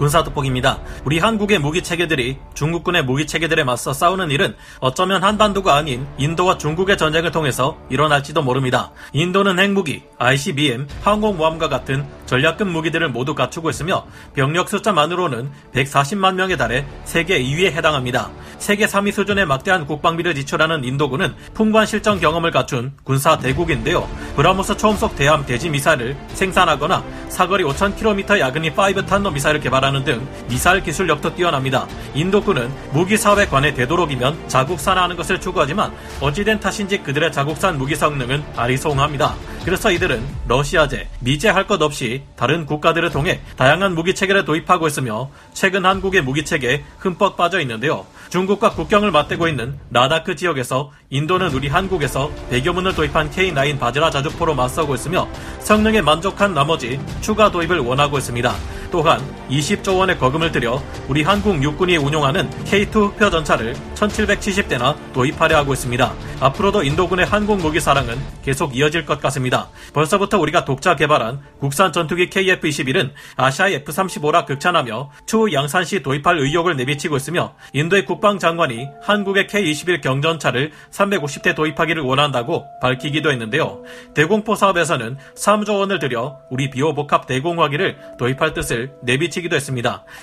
군사 돋보기입니다. 우리 한국의 무기 체계들이 중국군의 무기 체계들에 맞서 싸우는 일은 어쩌면 한반도가 아닌 인도와 중국의 전쟁을 통해서 일어날지도 모릅니다. 인도는 핵무기, ICBM, 항공모함과 같은 전략급 무기들을 모두 갖추고 있으며 병력 숫자만으로는 140만 명에 달해 세계 2위에 해당합니다. 세계 3위 수준의 막대한 국방비를 지출하는 인도군은 풍부한 실전 경험을 갖춘 군사 대국인데요. 브라모스 초음속 대함 대지 미사일을 생산하거나 사거리 5,000km 아그니 5 탄도 미사일을 개발하는 등 미사일 기술력도 뛰어납니다. 인도군은 무기 사업에 관해 되도록이면 자국산화하는 것을 추구하지만 어찌된 탓인지 그들의 자국산 무기 성능은 아리송합니다. 그래서 이들은 러시아제, 미제 할 것 없이 다른 국가들을 통해 다양한 무기 체계를 도입하고 있으며 최근 한국의 무기 체계에 흠뻑 빠져 있는데요. 중국과 국경을 맞대고 있는 라다크 지역에서 인도는 우리 한국에서 백여 문을 도입한 K9 바즈라 자주포로 맞서고 있으며 성능에 만족한 나머지 추가 도입을 원하고 있습니다. 또한 20조 원의 거금을 들여 우리 한국 육군이 운용하는 K2 흑표 전차를 1770대나 도입하려 하고 있습니다. 앞으로도 인도군의 한국 무기 사랑은 계속 이어질 것 같습니다. 벌써부터 우리가 독자 개발한 국산 전투기 KF-21은 아시아의 F-35라 극찬하며 추후 양산시 도입할 의욕을 내비치고 있으며 인도의 국방장관이 한국의 K-21 경전차를 350대 도입하기를 원한다고 밝히기도 했는데요. 대공포 사업에서는 3조 원을 들여 우리 비호복합 대공화기를 도입할 뜻을 내비치기도 했습니다.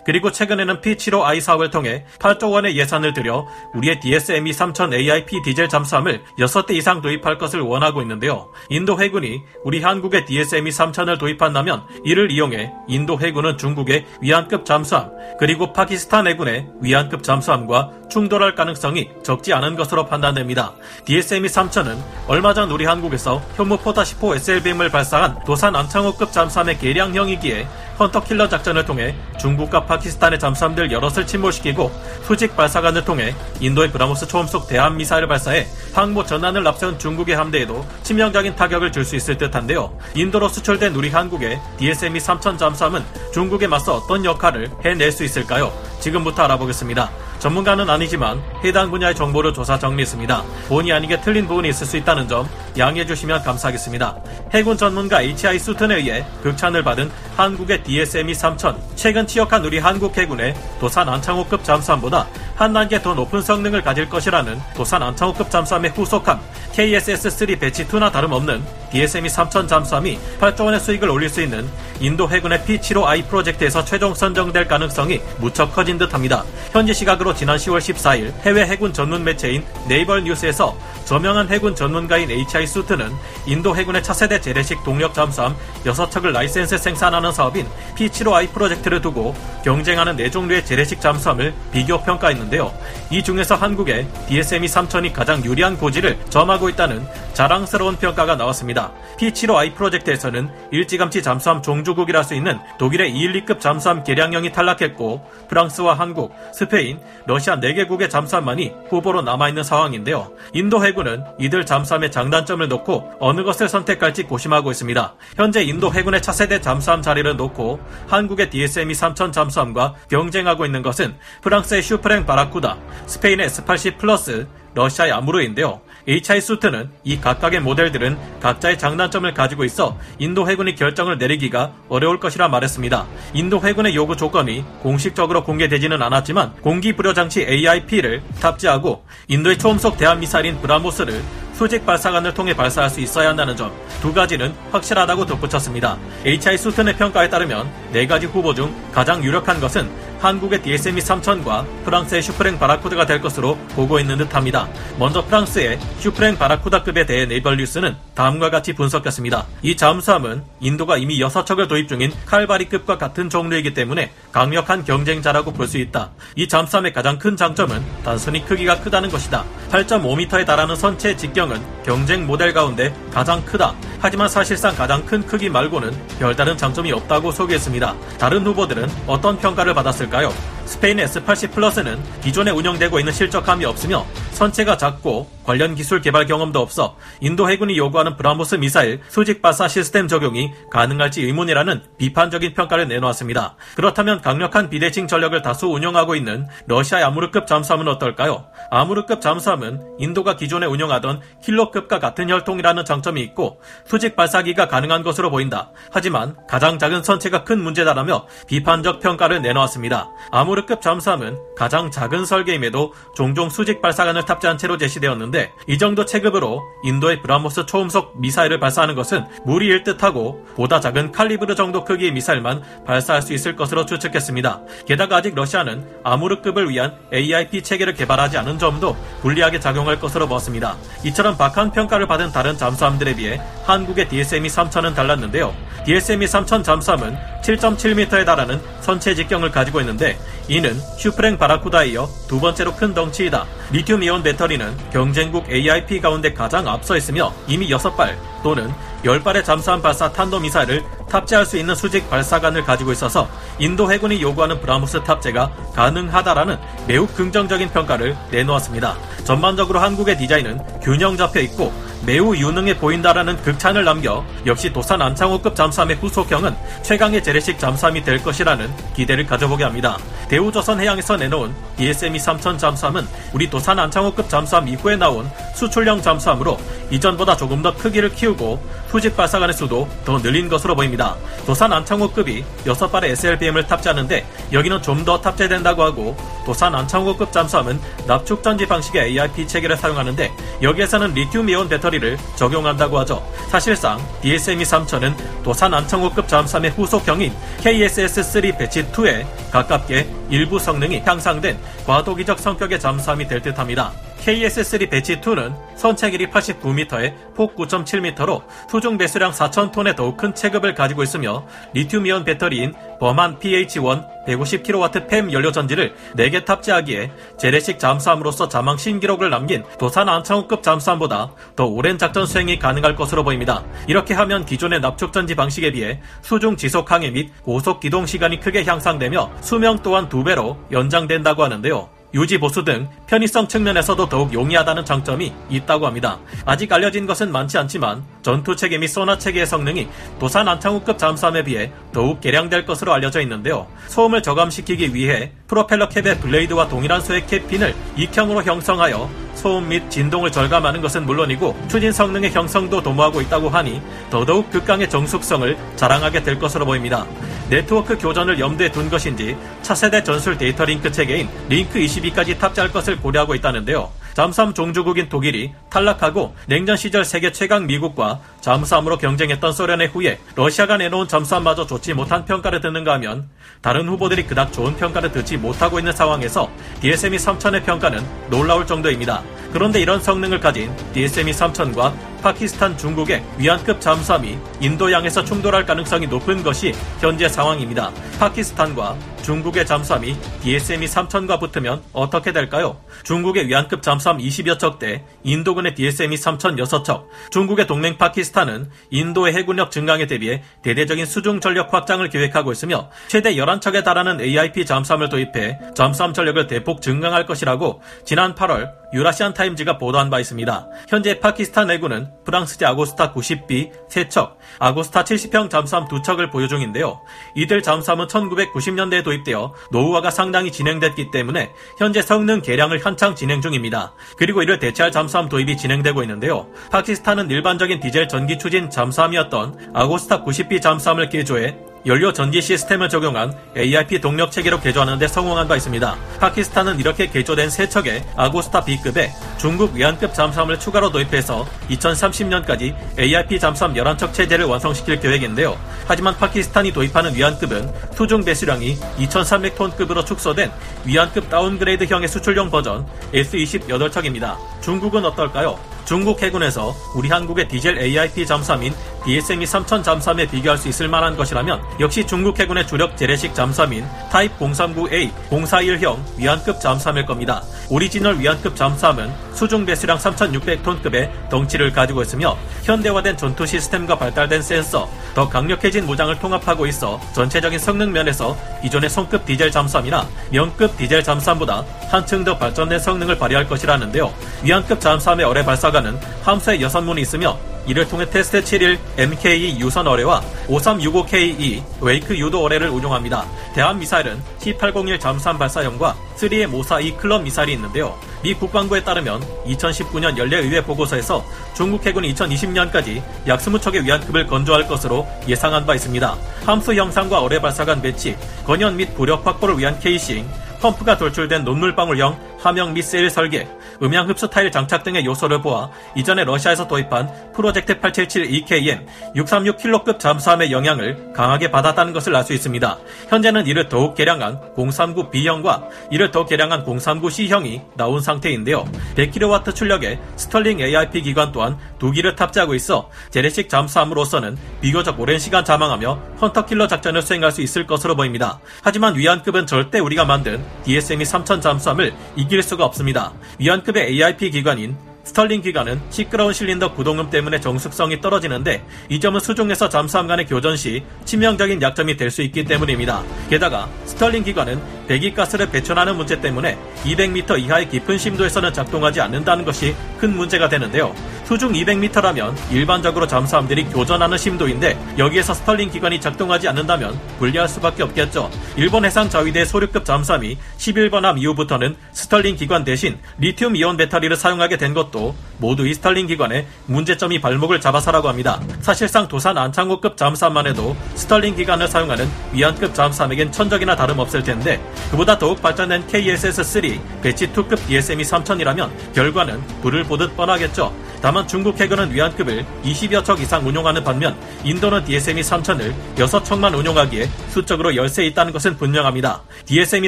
그리고 최근에는 P75I 사업을 통해 8조 원의 예산을 들여 우리의 DSME 3000 AIP 디젤 잠수함을 6대 이상 도입할 것을 원하고 있는데요. 인도 해군이 우리 한국의 DSME 3000을 도입한다면 이를 이용해 인도 해군은 중국의 위안급 잠수함 그리고 파키스탄 해군의 위안급 잠수함과 충돌할 가능성이 적지 않은 것으로 판단됩니다. DSME 3000은 얼마 전 우리 한국에서 현무 포타 10호 SLBM을 발사한 도산 안창호급 잠수함의 개량형이기에 hunter killer 작전을 통해 중국과 파키스탄의 잠수함들 여럿을 침몰시키고 수직 발사관을 통해 인도의 브라모스 초음속 대함 미사일을 발사해 항모 전단을 앞세운 중국의 함대에도 치명적인 타격을 줄 수 있을 듯한데요. 인도로 수출된 우리 한국의 DSME 3000 잠수함은 중국에 맞서 어떤 역할을 해낼 수 있을까요? 지금부터 알아보겠습니다. 전문가는 아니지만 해당 분야의 정보를 조사 정리했습니다. 본의 아니게 틀린 부분이 있을 수 있다는 점 양해해 주시면 감사하겠습니다. 해군 전문가 HI 수튼에 의해 극찬을 받은 한국의 DSME 3000 최근 취역한 우리 한국 해군의 도산 안창호급 잠수함보다 한 단계 더 높은 성능을 가질 것이라는 도산 안창호급 잠수함의 후속함 KSS-3 배치2나 다름없는 DSME 3000 잠수함이 8조 원의 수익을 올릴 수 있는 인도 해군의 P75I 프로젝트에서 최종 선정될 가능성이 무척 커진 듯합니다. 현지 시각으로 지난 10월 14일 해외 해군 전문 매체인 Naval News에서 저명한 해군 전문가인 HI 수트는 인도 해군의 차세대 재래식 동력 잠수함 6척을 라이센스 생산하는 사업인 P75I 프로젝트를 두고 경쟁하는 4종류의 재래식 잠수함을 비교 평가했는데 요. 이 중에서 한국의 DSME 3000이 가장 유리한 고지를 점하고 있다는 자랑스러운 평가가 나왔습니다. P75I 프로젝트에서는 일찌감치 잠수함 종주국이라 할수 있는 독일의 212급 잠수함 개량형이 탈락했고 프랑스와 한국, 스페인, 러시아 4개국의 잠수함만이 후보로 남아있는 상황인데요. 인도 해군은 이들 잠수함의 장단점을 놓고 어느 것을 선택할지 고심하고 있습니다. 현재 인도 해군의 차세대 잠수함 자리를 놓고 한국의 DSME 3000 잠수함과 경쟁하고 있는 것은 프랑스의 슈프랭 바 라쿠다, 스페인의 S80 플러스, 러시아의 아무르인데요. HI 수트는 이 각각의 모델들은 각자의 장단점을 가지고 있어 인도 해군이 결정을 내리기가 어려울 것이라 말했습니다. 인도 해군의 요구 조건이 공식적으로 공개되지는 않았지만 공기 불요 장치 AIP를 탑재하고 인도의 초음속 대함 미사일인 브라모스를 수직 발사관을 통해 발사할 수 있어야 한다는 점 두 가지는 확실하다고 덧붙였습니다. HI 수튼의 평가에 따르면 네 가지 후보 중 가장 유력한 것은 한국의 DSME 3000과 프랑스의 슈프랭 바라쿠다가 될 것으로 보고 있는 듯합니다. 먼저 프랑스의 슈프랭 바라쿠다급에 대해 Naval News는 다음과 같이 분석했습니다. 이 잠수함은 인도가 이미 6척을 도입 중인 칼바리급과 같은 종류이기 때문에 강력한 경쟁자라고 볼 수 있다. 이 잠수함의 가장 큰 장점은 단순히 크기가 크다는 것이다. 8.5m에 달하는 선체 직경은 경쟁 모델 가운데 가장 크다. 하지만 사실상 가장 큰 크기 말고는 별다른 장점이 없다고 소개했습니다. 다른 후보들은 어떤 평가를 받았을까 요? 스페인 S80 Plus는 기존에 운영되고 있는 실적함이 없으며 선체가 작고 관련 기술 개발 경험도 없어 인도 해군이 요구하는 브라모스 미사일 수직 발사 시스템 적용이 가능할지 의문이라는 비판적인 평가를 내놓았습니다. 그렇다면 강력한 비대칭 전력을 다수 운영하고 있는 러시아의 아무르급 잠수함은 어떨까요? 아무르급 잠수함은 인도가 기존에 운영하던 킬로급과 같은 혈통이라는 장점이 있고 수직 발사가 가능한 것으로 보인다. 하지만 가장 작은 선체가 큰 문제다라며 비판적 평가를 내놓았습니다. 아무르급 잠수함은 가장 작은 설계임에도 종종 수직 발사관을 탑재한 채로 제시되었는데 이 정도 체급으로 인도의 브라모스 초음속 미사일을 발사하는 것은 무리일 듯하고 보다 작은 칼리브르 정도 크기의 미사일만 발사할 수 있을 것으로 추측했습니다. 게다가 아직 러시아는 아무르급을 위한 AIP 체계를 개발하지 않은 점도 불리하게 작용할 것으로 보았습니다. 이처럼 박한 평가를 받은 다른 잠수함들에 비해 한국의 DSME 3000은 달랐는데요. DSME 3000 잠수함은 7.7m에 달하는 선체 직경을 가지고 있는데 이는 슈프랭 바라쿠다에 이어 두 번째로 큰 덩치이다. 리튬 이온 배터리는 경쟁국 AIP 가운데 가장 앞서 있으며 이미 6발 또는 10발의 잠수함 발사 탄도 미사일을 탑재할 수 있는 수직 발사관을 가지고 있어서 인도 해군이 요구하는 브라모스 탑재가 가능하다라는 매우 긍정적인 평가를 내놓았습니다. 전반적으로 한국의 디자인은 균형 잡혀 있고 매우 유능해 보인다라는 극찬을 남겨 역시 도산 안창호급 잠수함의 후속형은 최강의 재래식 잠수함이 될 것이라는 기대를 가져보게 합니다. 대우조선 해양에서 내놓은 DSME 3000 잠수함은 우리 도산 안창호급 잠수함 이후에 나온 수출형 잠수함으로 이전보다 조금 더 크기를 키우고 수직 발사관의 수도 더 늘린 것으로 보입니다. 도산 안창호급이 6발의 SLBM을 탑재하는데 여기는 좀 더 탑재된다고 하고 도산 안창호급 잠수함은 납축전지 방식의 ARP 체계를 사용하는데 여기에서는 리튬이온 배터리를 적용한다고 하죠. 사실상 DSME 3000은 도산 안창호급 잠수함의 후속형인 KSS-3 배치 2에 가깝게 일부 성능이 향상된 과도기적 성격의 잠수함이 될 듯합니다. KS3 배치2는 선체 길이 89m에 폭 9.7m로 수중 배수량 4,000톤의 더욱 큰 체급을 가지고 있으며 리튬이온 배터리인 범한 PH1 150kW 팸 연료 전지를 4개 탑재하기에 재래식 잠수함으로서 자망 신기록을 남긴 도산 안창호급 잠수함보다 더 오랜 작전 수행이 가능할 것으로 보입니다. 이렇게 하면 기존의 납축 전지 방식에 비해 수중 지속 항해 및 고속 기동 시간이 크게 향상되며 수명 또한 2배로 연장된다고 하는데요. 유지 보수 등 편의성 측면에서도 더욱 용이하다는 장점이 있다고 합니다. 아직 알려진 것은 많지 않지만 전투 체계 및 소나 체계의 성능이 도산 안창호급 잠수함에 비해 더욱 개량될 것으로 알려져 있는데요. 소음을 저감시키기 위해 프로펠러 캡의 블레이드와 동일한 수의 캡핀을 익형으로 형성하여 소음 및 진동을 절감하는 것은 물론이고 추진 성능의 형성도 도모하고 있다고 하니 더더욱 극강의 정숙성을 자랑하게 될 것으로 보입니다. 네트워크 교전을 염두에 둔 것인지 차세대 전술 데이터 링크 체계인 링크 22까지 탑재할 것을 고려하고 있다는데요. 잠수함 종주국인 독일이 탈락하고 냉전 시절 세계 최강 미국과 잠수함으로 경쟁했던 소련의 후예 러시아가 내놓은 잠수함마저 좋지 못한 평가를 듣는가 하면 다른 후보들이 그닥 좋은 평가를 듣지 못하고 있는 상황에서 DSME 3000의 평가는 놀라울 정도입니다. 그런데 이런 성능을 가진 DSME 3000과 파키스탄, 중국의 위안급 잠수함이 인도양에서 충돌할 가능성이 높은 것이 현재 상황입니다. 파키스탄과 중국의 잠수함이 DSME 3000과 붙으면 어떻게 될까요? 중국의 위안급 잠수함 20여 척 대, 인도군의 DSME 3000 6척, 중국의 동맹 파키스탄은 인도의 해군력 증강에 대비해 대대적인 수중 전력 확장을 계획하고 있으며 최대 11척에 달하는 AIP 잠수함을 도입해 잠수함 전력을 대폭 증강할 것이라고 지난 8월 유라시안 타임즈가 보도한 바 있습니다. 현재 파키스탄 해군은 프랑스제 아고스타 90B 3척, 아고스타 70형 잠수함 2척을 보유 중인데요. 이들 잠수함은 1990년대에 도입되어 노후화가 상당히 진행됐기 때문에 현재 성능 개량을 한창 진행 중입니다. 그리고 이를 대체할 잠수함 도입이 진행되고 있는데요. 파키스탄은 일반적인 디젤 전기 추진 잠수함이었던 아고스타 90B 잠수함을 개조해 연료 전지 시스템을 적용한 ARP 동력 체계로 개조하는 데 성공한 바 있습니다. 파키스탄은 이렇게 개조된 세 척의 아고스타 B급에 중국 위안급 잠수함을 추가로 도입해서 2030년까지 ARP 잠수함 11척 체제를 완성시킬 계획인데요. 하지만 파키스탄이 도입하는 위안급은 수중 배수량이 2300톤급으로 축소된 위안급 downgrade형의 수출용 버전 S20 8척입니다. 중국은 어떨까요? 중국 해군에서 우리 한국의 디젤 AIP 잠수함인 DSME 3000 잠수함에 비교할 수 있을 만한 것이라면 역시 중국 해군의 주력 재래식 잠수함인 타입 039A 041형 위안급 잠수함일 겁니다. 오리지널 위안급 잠수함은 수중 배수량 3600톤급의 덩치를 가지고 있으며 현대화된 전투 시스템과 발달된 센서, 더 강력해진 무장을 통합하고 있어 전체적인 성능 면에서 기존의 송급 디젤 잠수함이나 밍급 디젤 잠수함보다 한층 더 발전된 성능을 발휘할 것이라는데요. 위안급 잠수함의 어뢰 발사관은 함수에 6문이 있으며 이를 통해 TEST 71MKE 유선 어뢰와 5365KE wake 유도 어뢰를 운용합니다. 대함 미사일은 T801 잠수함 발사형과 3M 542 클럽 미사일이 있는데요. 미 국방부에 따르면 2019년 연례의회 보고서에서 중국 해군이 2020년까지 약 20척의 위안급을 건조할 것으로 예상한 바 있습니다. 함수 형상과 어뢰 발사관 배치, 건현 및 부력 확보를 위한 케이싱, 펌프가 돌출된 눈물방울형 함형 및 세일 설계, 음향 흡수 타일 장착 등의 요소를 보아 이전에 러시아에서 도입한 프로젝트 877EKM 636 킬로급 잠수함의 영향을 강하게 받았다는 것을 알 수 있습니다. 현재는 이를 더욱 개량한 039B형과 이를 더 개량한 039C형이 나온 상태인데요. 100kW 출력의 스털링 AIP 기관 또한 두 기를 탑재하고 있어 재래식 잠수함으로서는 비교적 오랜 시간 잠항하며 hunter killer 작전을 수행할 수 있을 것으로 보입니다. 하지만 위안급은 절대 우리가 만든 DSME 3000 잠수함을 이길 수가 없습니다. 위안급의 AIP 기관인 스털링 기관은 시끄러운 실린더 구동음 때문에 정숙성이 떨어지는데 이 점은 수중에서 잠수함 간의 교전 시 치명적인 약점이 될 수 있기 때문입니다. 게다가 스털링 기관은 배기가스를 배출하는 문제 때문에 200m 이하의 깊은 심도에서는 작동하지 않는다는 것이 큰 문제가 되는데요. 수중 200m라면 일반적으로 잠수함들이 교전하는 심도인데 여기에서 스털링 기관이 작동하지 않는다면 불리할 수밖에 없겠죠. 일본 해상 자위대 소류급 잠수함이 11번 함 이후부터는 스털링 기관 대신 리튬 이온 배터리를 사용하게 된 것도 모두 이 스털링 기관의 문제점이 발목을 잡아서라고 합니다. 사실상 도산 안창호급 잠수함만 해도 스털링 기관을 사용하는 위안급 잠수함에겐 천적이나 다름없을 텐데 그보다 더욱 발전된 KSS-3 배치 2급 DSM이 3000이라면 결과는 불을 보듯 뻔하겠죠. 다만 중국 해군은 위안급을 20여 척 이상 운용하는 반면 인도는 DSM이 3000을 6척만 운용하기에 수적으로 열세 있다는 것은 분명합니다. DSM이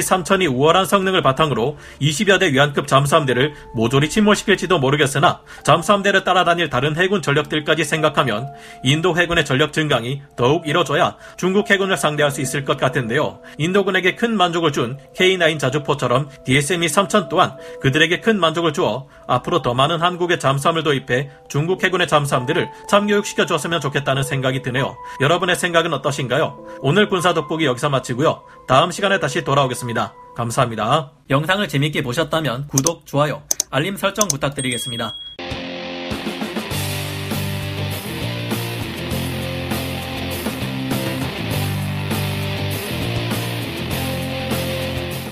3000이 우월한 성능을 바탕으로 20여 대 위안급 잠수함대를 모조리 침몰시킬지도 모르겠으나 잠수함대를 따라다닐 다른 해군 전력들까지 생각하면 인도 해군의 전력 증강이 더욱 이뤄져야 중국 해군을 상대할 수 있을 것 같은데요. 인도군에게 큰 만족을 준 K9 자주포처럼 DSM이 3000 또한 그들에게 큰 만족을 주어 앞으로 더 많은 한국의 잠수함을 도 입해 중국 해군의 잠수함들을 참교육시켜 줬으면 좋겠다는 생각이 드네요. 여러분의 생각은 어떠신가요? 오늘 군사 돋보기 여기서 마치고요. 다음 시간에 다시 돌아오겠습니다. 감사합니다. 영상을 재밌게 보셨다면 구독, 좋아요, 알림 설정 부탁드리겠습니다.